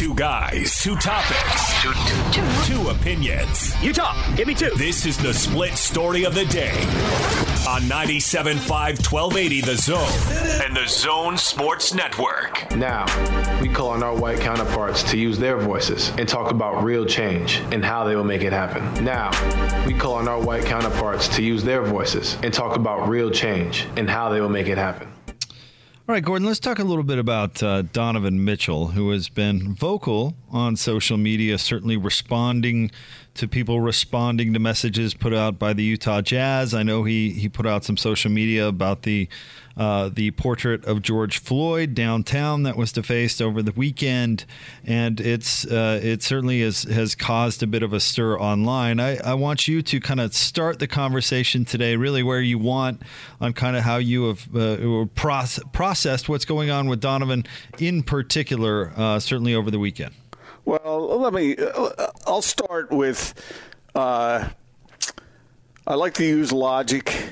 Two guys, two topics, two, two, two. two opinions. You talk. Give me two. This is the split story of the day on 97.5 1280 The Zone and The Zone Sports Network. Now, we call on our white counterparts to use their voices and talk about real change and how they will make it happen. Now, we call on our white counterparts to use their voices and talk about real change and how they will make it happen. All right, Gordon, let's talk a little bit about uh, Donovan Mitchell, who has been vocal on social media, certainly responding to people responding to messages put out by the Utah Jazz. I know he, he put out some social media about the uh, the portrait of George Floyd downtown that was defaced over the weekend, and it's uh, it certainly has has caused a bit of a stir online. I, I want you to kind of start the conversation today, really where you want on kind of how you have uh, process, processed what's going on with Donovan in particular, uh, certainly over the weekend. Well, let me. Uh, I'll start with. I like to use logic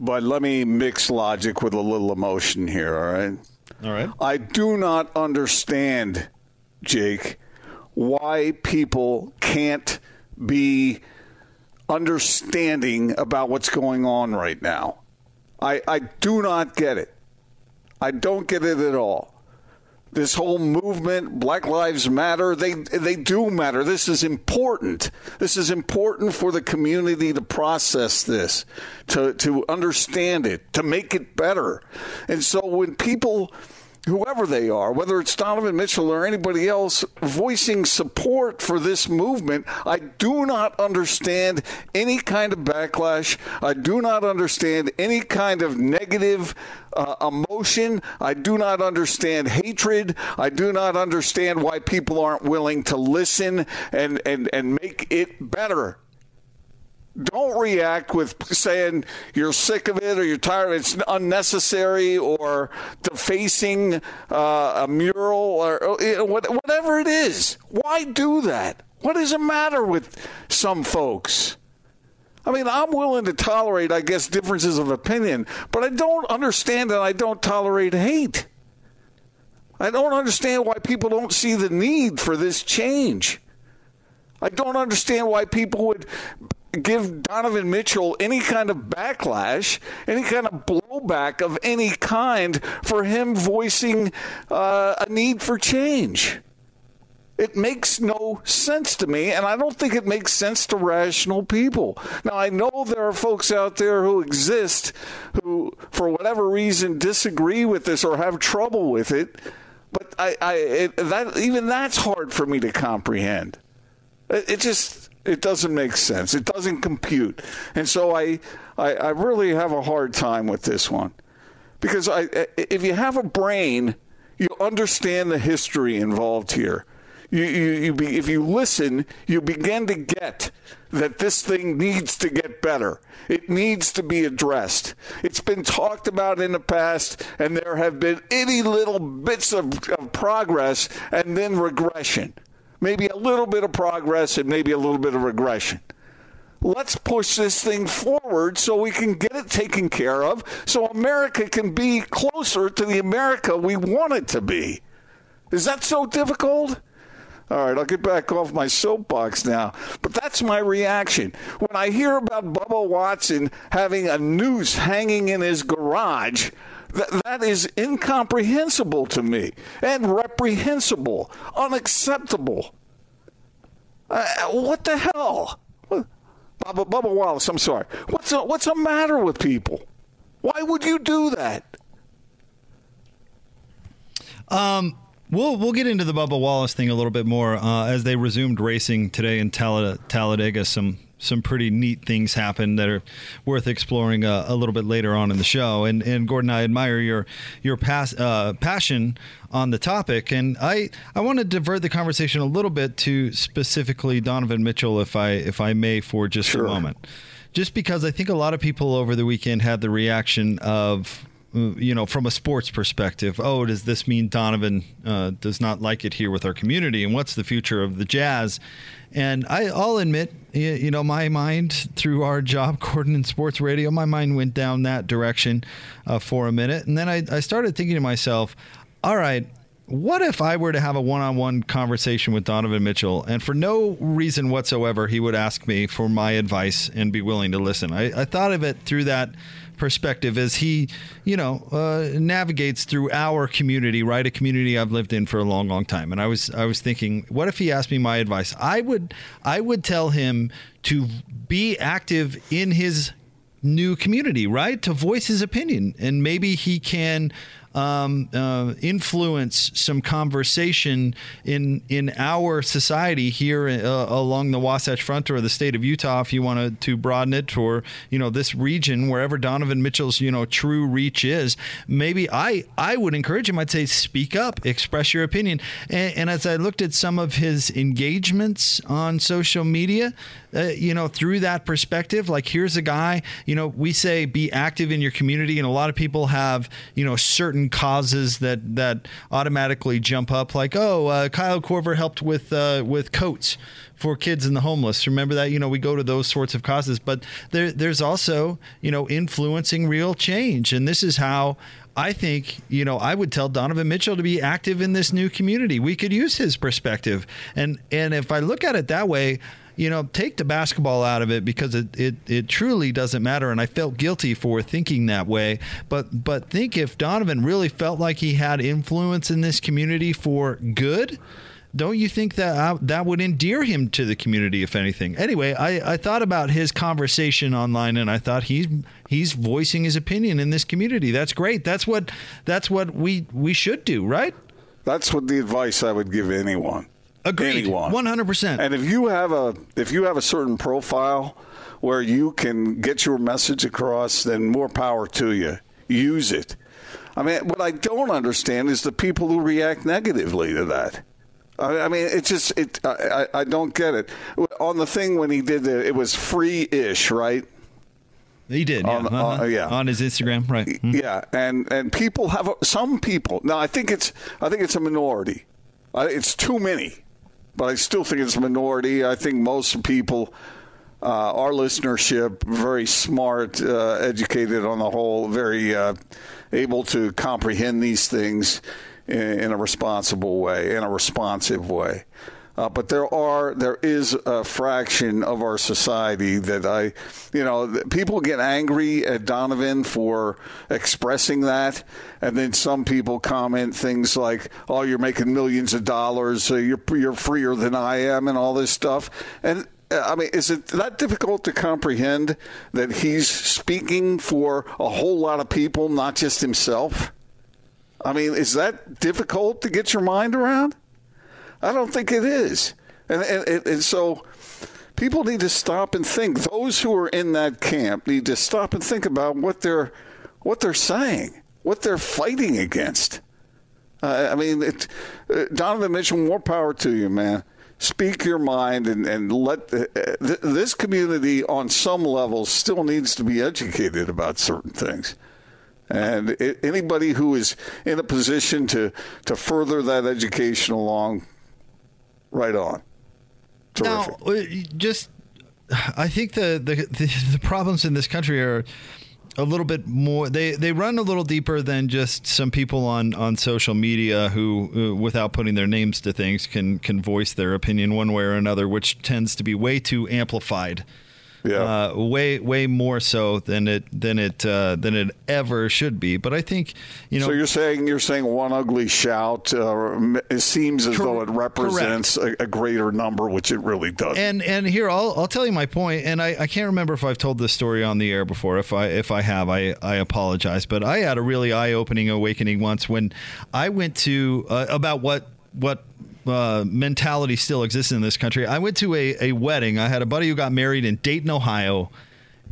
but let me mix logic with a little emotion here, all right? All right. I do not understand, Jake, why people can't be understanding about what's going on right now. I, I do not get it. I don't get it at all this whole movement, Black Lives Matter, they they do matter. This is important. This is important for the community to process this, to to understand it, to make it better. And so when people whoever they are, whether it's Donovan Mitchell or anybody else, voicing support for this movement. I do not understand any kind of backlash. I do not understand any kind of negative uh, emotion. I do not understand hatred. I do not understand why people aren't willing to listen and, and, and make it better don't react with saying you're sick of it or you're tired. It's unnecessary or defacing uh, a mural or whatever it is. Why do that? What does it matter with some folks? I mean, I'm willing to tolerate, I guess, differences of opinion, but I don't understand and I don't tolerate hate. I don't understand why people don't see the need for this change. I don't understand why people would give Donovan Mitchell any kind of backlash, any kind of blowback of any kind for him voicing uh, a need for change. It makes no sense to me, and I don't think it makes sense to rational people. Now, I know there are folks out there who exist who, for whatever reason, disagree with this or have trouble with it, but I, I it, that even that's hard for me to comprehend. It, it just it doesn't make sense. It doesn't compute. And so I, I, I really have a hard time with this one. Because I, if you have a brain, you understand the history involved here. You, you, you be, if you listen, you begin to get that this thing needs to get better. It needs to be addressed. It's been talked about in the past, and there have been any little bits of, of progress and then regression maybe a little bit of progress and maybe a little bit of regression. Let's push this thing forward so we can get it taken care of so America can be closer to the America we want it to be. Is that so difficult? All right, I'll get back off my soapbox now. But that's my reaction. When I hear about Bubba Watson having a noose hanging in his garage, Th- that is incomprehensible to me and reprehensible, unacceptable. Uh, what the hell? Bubba, Bubba Wallace, I'm sorry. What's a, what's the matter with people? Why would you do that? Um, we'll we'll get into the Bubba Wallace thing a little bit more uh, as they resumed racing today in Talladega. Some some pretty neat things happen that are worth exploring uh, a little bit later on in the show. And and Gordon, I admire your your pas- uh, passion on the topic, and I I want to divert the conversation a little bit to specifically Donovan Mitchell, if I if I may, for just sure. a moment. Just because I think a lot of people over the weekend had the reaction of you know, from a sports perspective, oh, does this mean Donovan uh, does not like it here with our community? And what's the future of the Jazz? And I, will admit, you know, my mind through our job, Gordon in sports radio, my mind went down that direction uh, for a minute. And then I, I started thinking to myself, all right, what if I were to have a one on one conversation with Donovan Mitchell and for no reason whatsoever he would ask me for my advice and be willing to listen? I, I thought of it through that perspective as he, you know, uh, navigates through our community, right? A community I've lived in for a long, long time. And I was, I was thinking, what if he asked me my advice? I would, I would tell him to be active in his new community, right? To voice his opinion, and maybe he can um, uh, influence some conversation in in our society here uh, along the Wasatch Front or the state of Utah, if you wanted to broaden it, or you know this region wherever Donovan Mitchell's you know true reach is. Maybe I I would encourage him. I'd say speak up, express your opinion. And, and as I looked at some of his engagements on social media, uh, you know, through that perspective, like here's a guy, you know, we say be active in your community, and a lot of people have, you know, certain causes that that automatically jump up, like, oh, uh, Kyle Korver helped with uh, with coats for kids and the homeless. Remember that? You know, we go to those sorts of causes, but there, there's also, you know, influencing real change, and this is how I think, you know, I would tell Donovan Mitchell to be active in this new community. We could use his perspective. And and if I look at it that way, you know, take the basketball out of it because it, it, it truly doesn't matter. And I felt guilty for thinking that way. But but think if Donovan really felt like he had influence in this community for good, don't you think that uh, that would endear him to the community, if anything? Anyway, I, I thought about his conversation online, and I thought he's he's voicing his opinion in this community. That's great. That's what that's what we we should do, right? That's what the advice I would give anyone. Agreed. One hundred percent. And if you have a if you have a certain profile where you can get your message across, then more power to you. Use it. I mean, what I don't understand is the people who react negatively to that. I mean, it just it. I, I don't get it. On the thing when he did it, it was free-ish, right? He did, yeah. On, uh-huh. uh, yeah. on his Instagram, right? Mm-hmm. Yeah, and and people have some people. Now, I think it's I think it's a minority. It's too many but I still think it's a minority. I think most people, uh, our listenership, very smart, uh, educated on the whole, very uh, able to comprehend these things in, in, a responsible way, in a responsive way. Uh, but there are there is a fraction of our society that I, you know, people get angry at Donovan for expressing that, and then some people comment things like, "Oh, you're making millions of dollars, so you're you're freer than I am," and all this stuff. And uh, I mean, is it that difficult to comprehend that he's speaking for a whole lot of people, not just himself? I mean, is that difficult to get your mind around? I don't think it is. And, and, and so people need to stop and think. Those who are in that camp need to stop and think about what they're what they're saying, what they're fighting against. Uh, I mean, it, uh, Donovan Mitchell, more power to you, man. Speak your mind and, and let the, uh, th- this community, on some levels, still needs to be educated about certain things. And anybody who is in a position to, to further that education along, right on. Terrific. Now, uh, just I think the, the the the problems in this country are a little bit more they they run a little deeper than just some people on on social media who uh, without putting their names to things can can voice their opinion one way or another which tends to be way too amplified yeah. Uh, way way more so than it than it uh, than it ever should be. But I think you know. So you're saying you're saying one ugly shout. Uh, it seems as cor- though it represents a, a, greater number, which it really does. And and here I'll I'll tell you my point. And I, I can't remember if I've told this story on the air before. If I if I have, I I apologize. But I had a really eye opening awakening once when I went to uh, about what what uh, mentality still exists in this country. I went to a, a wedding. I had a buddy who got married in Dayton, Ohio,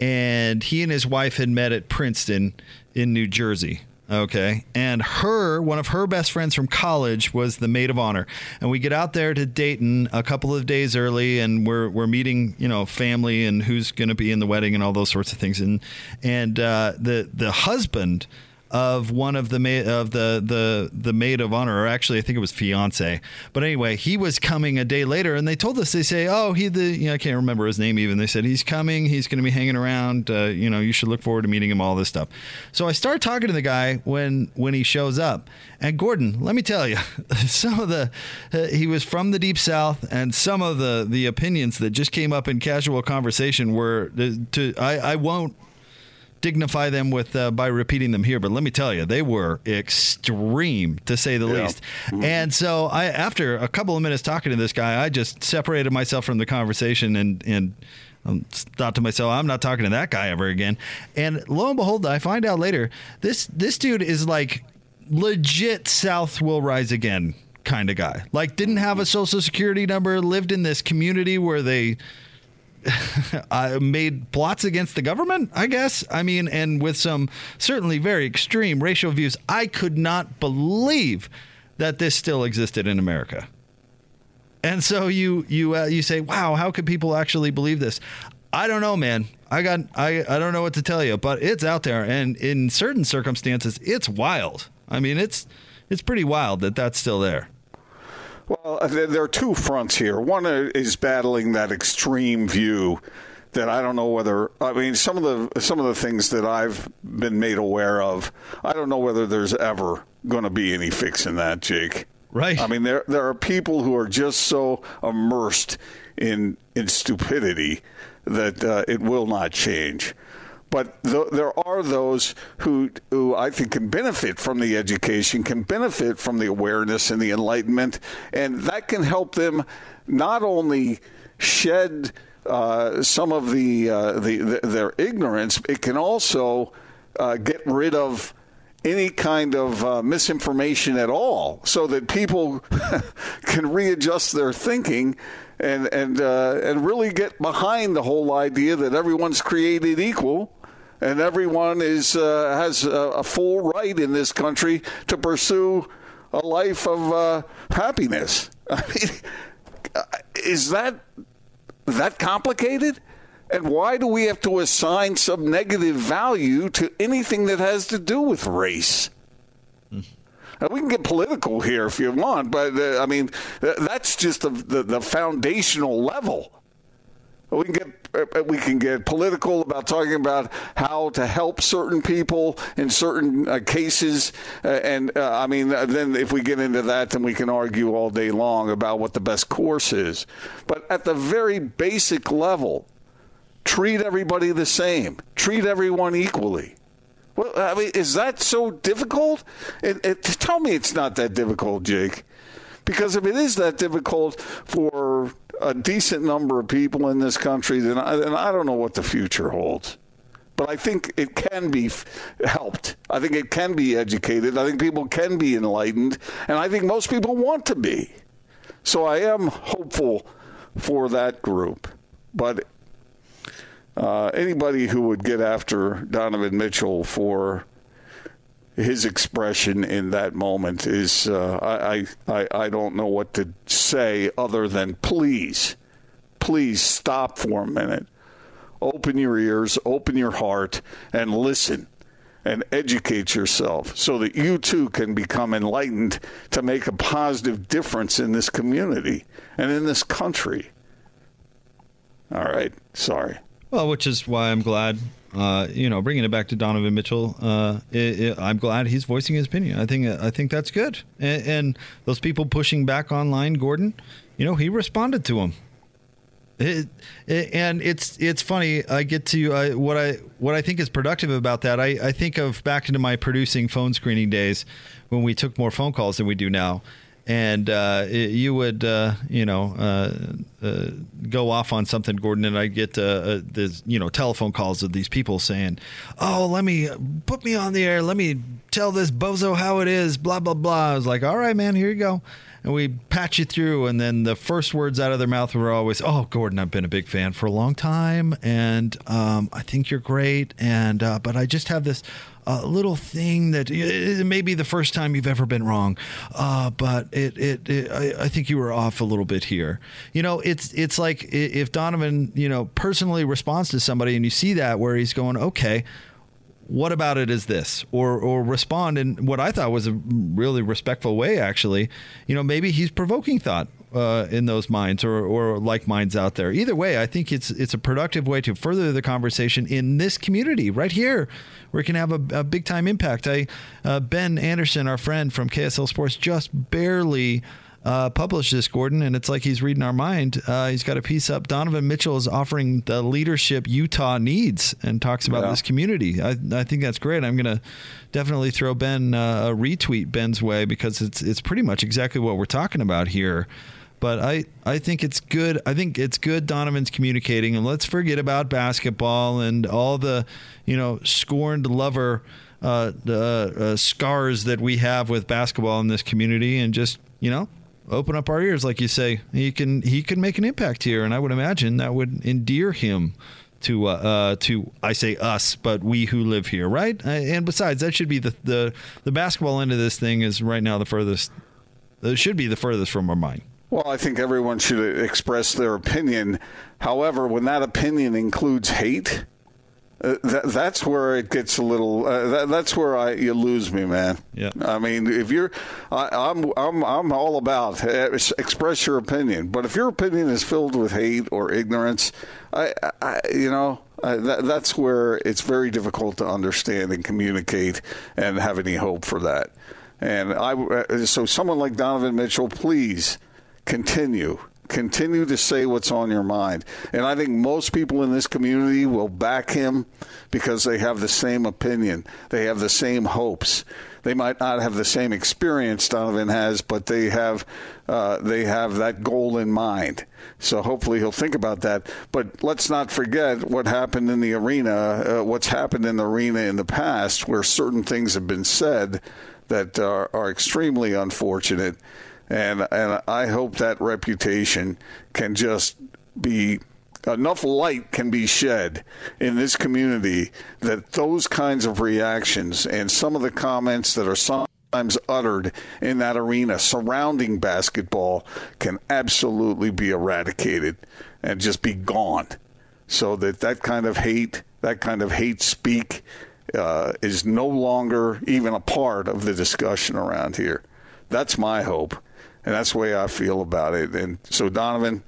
and he and his wife had met at Princeton in New Jersey. Okay. And her, one of her best friends from college was the maid of honor. And we get out there to Dayton a couple of days early and we're, we're meeting, you know, family and who's going to be in the wedding and all those sorts of things. And, and, uh, the, the husband, of one of the ma- of the the the maid of honor, or actually I think it was fiance. But anyway, he was coming a day later, and they told us they say, oh, he the you know, I can't remember his name even. They said he's coming, he's going to be hanging around. Uh, you know, you should look forward to meeting him. All this stuff. So I start talking to the guy when when he shows up, and Gordon, let me tell you, some of the uh, he was from the deep south, and some of the the opinions that just came up in casual conversation were uh, to I I won't dignify them with uh, by repeating them here, but let me tell you, they were extreme to say the Yeah. least. And so I, after a couple of minutes talking to this guy, I just separated myself from the conversation and and. um, thought to myself, I'm not talking to that guy ever again. And lo and behold, I find out later this this dude is like legit South will rise again kind of guy. Like didn't have a social security number, lived in this community where they made plots against the government, I guess. I mean, and with some certainly very extreme racial views. I could not believe that this still existed in America. And so you you uh, you say, "Wow, how could people actually believe this?" I don't know, man. I got I I don't know what to tell you, but it's out there, and in certain circumstances, it's wild. I mean, it's it's pretty wild that that's still there. Well, uh, there there are two fronts here. One uh, is battling that extreme view that I don't know whether I mean some of the some of the things that I've been made aware of. I don't know whether there's ever going to be any fix in that, Jake. Right. I mean, there there are people who are just so immersed in in stupidity that uh, it will not change. But th- there are those who who I think can benefit from the education, can benefit from the awareness and the enlightenment, and that can help them not only shed uh, some of the, uh, the, the their ignorance, it can also uh, get rid of any kind of uh, misinformation at all, so that people can readjust their thinking and and uh, and really get behind the whole idea that everyone's created equal. And everyone is uh, has a, a full right in this country to pursue a life of uh, happiness. I mean, is that that complicated? And why do we have to assign some negative value to anything that has to do with race? Now, we can get political here if you want, but uh, I mean, th- that's just the, the, the foundational level. We can get uh, we can get political about talking about how to help certain people in certain uh, cases, uh, and uh, I mean, uh, then if we get into that, then we can argue all day long about what the best course is. But at the very basic level, treat everybody the same, treat everyone equally. Well, I mean, is that so difficult? It, it, tell me it's not that difficult, Jake. Because if it is that difficult for a decent number of people in this country, then I, then I don't know what the future holds. But I think it can be helped. I think it can be educated. I think people can be enlightened. And I think most people want to be. So I am hopeful for that group. But uh, anybody who would get after Donovan Mitchell for his expression in that moment is uh, I, I I don't know what to say other than please, please stop for a minute, open your ears, open your heart, and listen. And educate yourself so that you too can become enlightened to make a positive difference in this community and in this country. All right. Sorry. Well, which is why I'm glad, uh, you know, bringing it back to Donovan Mitchell. Uh, it, it, I'm glad he's voicing his opinion. I think I think that's good. And, and those people pushing back online, Gordon, you know, he responded to him. It, and it's it's funny. I get to what I what I think is productive about that. I, I think of back into my producing phone screening days when we took more phone calls than we do now and uh, you would uh, you know uh, uh, go off on something, Gordon, and I get uh, uh, this you know telephone calls of these people saying, "Oh, let me put me on the air. Let me tell this bozo how it is." Blah blah blah. I was like, "All right, man, here you go." And we patch you through, and then the first words out of their mouth were always, "Oh, Gordon, I've been a big fan for a long time, and um, I think you're great, and uh, but I just have this a little thing that it may be the first time you've ever been wrong, uh, but it, it, it I, I think you were off a little bit here. You know, it's it's like if Donovan, you know, personally responds to somebody and you see that where he's going, okay, what about it is this? Or or respond in what I thought was a really respectful way actually. You know maybe he's provoking thought uh, in those minds or, or like minds out there. Either way I think it's it's a productive way to further the conversation in this community right here where it can have a, a big time impact. I uh, Ben Anderson our friend from KSL Sports just barely uh, published this, Gordon, and it's like he's reading our mind. Uh, he's got a piece up. Donovan Mitchell is offering the leadership Utah needs and talks about yeah. this community. I, I think that's great. I'm going to definitely throw Ben uh, a retweet Ben's way because it's it's pretty much exactly what we're talking about here. But I, I think it's good. I think it's good Donovan's communicating, and let's forget about basketball and all the, you know, scorned lover uh, uh, scars that we have with basketball in this community, and just you know open up our ears, like you say. He can he can make an impact here, and I would imagine that would endear him to uh, uh, to I say us, but we who live here, right? Uh, and besides, that should be the the the basketball end of this thing is right now the furthest. It should be the furthest from our mind. Well, I think everyone should express their opinion. However, when that opinion includes hate, uh, that, that's where it gets a little. Uh, that, that's where I you lose me, man. Yeah. I mean, if you're, I, am I'm, I'm I'm all about uh, express your opinion, but if your opinion is filled with hate or ignorance, I, I you know. Uh, that, that's where it's very difficult to understand and communicate and have any hope for that. And I, uh, so someone like Donovan Mitchell, please continue continue to say what's on your mind. And I think most people in this community will back him because they have the same opinion, they have the same hopes. They might not have the same experience Donovan has, but they have uh, they have that goal in mind. So hopefully he'll think about that. But let's not forget what happened in the arena, uh, what's happened in the arena in the past, where certain things have been said that are, are extremely unfortunate and and I hope that reputation can just be enough light can be shed in this community that those kinds of reactions and some of the comments that are sometimes uttered in that arena surrounding basketball can absolutely be eradicated and just be gone. So that that kind of hate that kind of hate speak uh, is no longer even a part of the discussion around here. That's my hope and that's the way I feel about it. And so Donovan,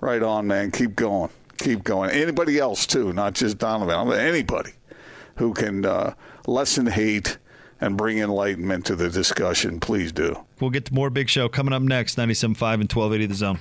right on, man. Keep going, keep going. Anybody else too, not just Donovan. Anybody who can uh, lessen hate and bring enlightenment to the discussion, please do. We'll get to more Big Show coming up next. 97.5 and 1280 The Zone.